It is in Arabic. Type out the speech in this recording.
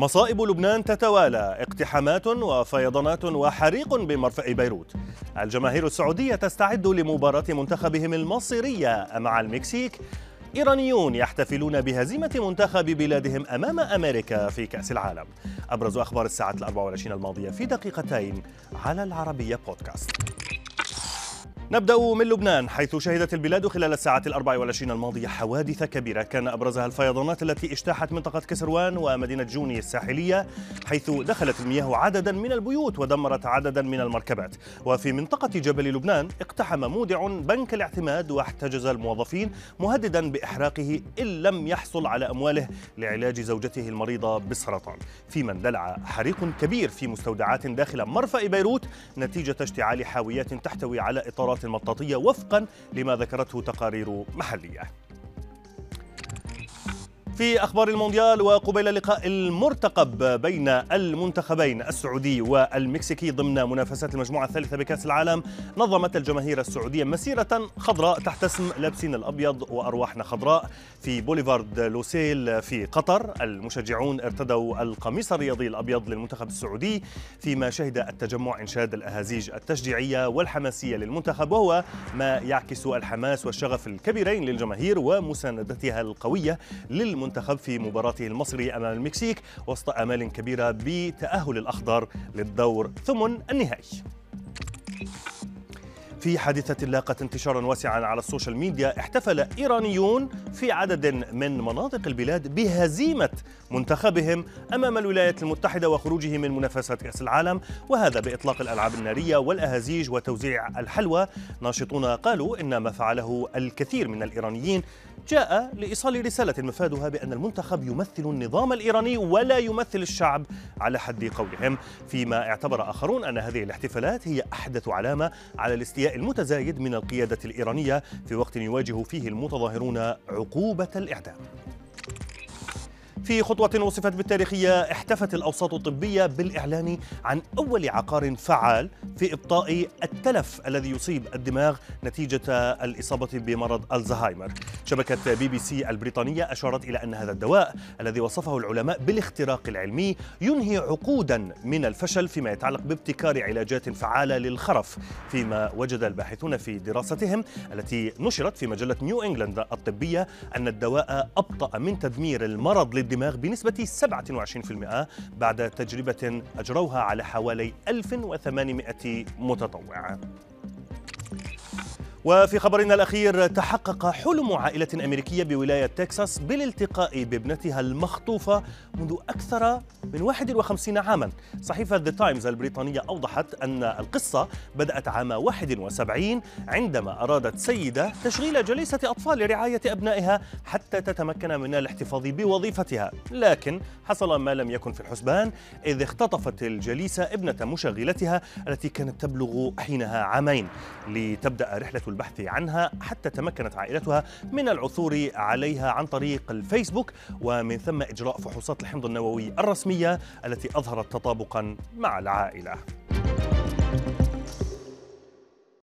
مصائب لبنان تتوالى اقتحامات وفيضانات وحريق بمرفأ بيروت. الجماهير السعودية تستعد لمباراة منتخبهم المصيرية مع المكسيك. إيرانيون يحتفلون بهزيمة منتخب بلادهم أمام أمريكا في كأس العالم. أبرز أخبار الساعة الأربع والعشرين الماضية في دقيقتين على العربية بودكاست. نبدأ من لبنان حيث شهدت البلاد خلال الساعات الأربع والعشرين الماضية حوادث كبيرة. كان أبرزها الفيضانات التي اجتاحت منطقة كسروان ومدينة جوني الساحلية حيث دخلت المياه عددا من البيوت ودمرت عددا من المركبات. وفي منطقة جبل لبنان اقتحم مودع بنك الاعتماد واحتجز الموظفين مهددا بإحراقه إن لم يحصل على أمواله لعلاج زوجته المريضة بالسرطان فيما اندلع حريق كبير في مستودعات داخل مرفأ بيروت نتيجة اشتعال حاويات تحتوي على إطارات المطاطية وفقا لما ذكرته تقارير محلية. في أخبار المونديال وقبيل اللقاء المرتقب بين المنتخبين السعودي والمكسيكي ضمن منافسات المجموعة الثالثة بكأس العالم نظمت الجماهير السعودية مسيرة خضراء تحت اسم لابسين الأبيض وأرواحنا خضراء في بوليفارد لوسيل في قطر. المشجعون ارتدوا القميص الرياضي الأبيض للمنتخب السعودي فيما شهد التجمع إنشاد الأهازيج التشجيعية والحماسية للمنتخب وهو ما يعكس الحماس والشغف الكبيرين للجماهير ومساندتها القوية للمنتخب المنتخب في مباراته المصيرية أمام المكسيك وسط آمال كبيرة بتأهل الأخضر للدور ثمن النهائي. في حادثة لاقت انتشارا واسعا على السوشيال ميديا احتفل إيرانيون في عدد من مناطق البلاد بهزيمة منتخبهم أمام الولايات المتحدة وخروجه من منافسات كأس العالم وهذا بإطلاق الألعاب النارية والأهازيج وتوزيع الحلوى. ناشطون قالوا إن ما فعله الكثير من الإيرانيين جاء لإيصال رسالة مفادها بأن المنتخب يمثل النظام الإيراني ولا يمثل الشعب على حد قولهم. فيما اعتبر آخرون أن هذه الاحتفالات هي أحدث علامة على الاستياء المتزايد من القيادة الإيرانية في وقت يواجه فيه المتظاهرون عقوبة الإعدام. في خطوة وصفت بالتاريخية احتفت الأوساط الطبية بالإعلان عن أول عقار فعال في إبطاء التلف الذي يصيب الدماغ نتيجة الإصابة بمرض ألزهايمر. شبكة بي بي سي البريطانية أشارت إلى أن هذا الدواء الذي وصفه العلماء بالاختراق العلمي ينهي عقودا من الفشل فيما يتعلق بابتكار علاجات فعالة للخرف فيما وجد الباحثون في دراستهم التي نشرت في مجلة نيو إنجلاند الطبية أن الدواء أبطأ من تدمير المرض للدماغ. الدماغ بنسبة 27% بعد تجربة أجروها على حوالي 1800 متطوع. وفي خبرنا الأخير تحقق حلم عائلة أمريكية بولاية تكساس بالالتقاء بابنتها المخطوفة منذ أكثر من 51 عاما. صحيفة ذا تايمز البريطانية أوضحت أن القصة بدأت عام 71 عندما أرادت سيدة تشغيل جليسة أطفال لرعاية أبنائها حتى تتمكن من الاحتفاظ بوظيفتها. لكن حصل ما لم يكن في الحسبان إذ اختطفت الجليسة ابنة مشغلتها التي كانت تبلغ حينها عامين. لتبدأ رحلة البحث عنها حتى تمكنت عائلتها من العثور عليها عن طريق الفيسبوك ومن ثم إجراء فحوصات الحمض النووي الرسمية التي أظهرت تطابقا مع العائلة.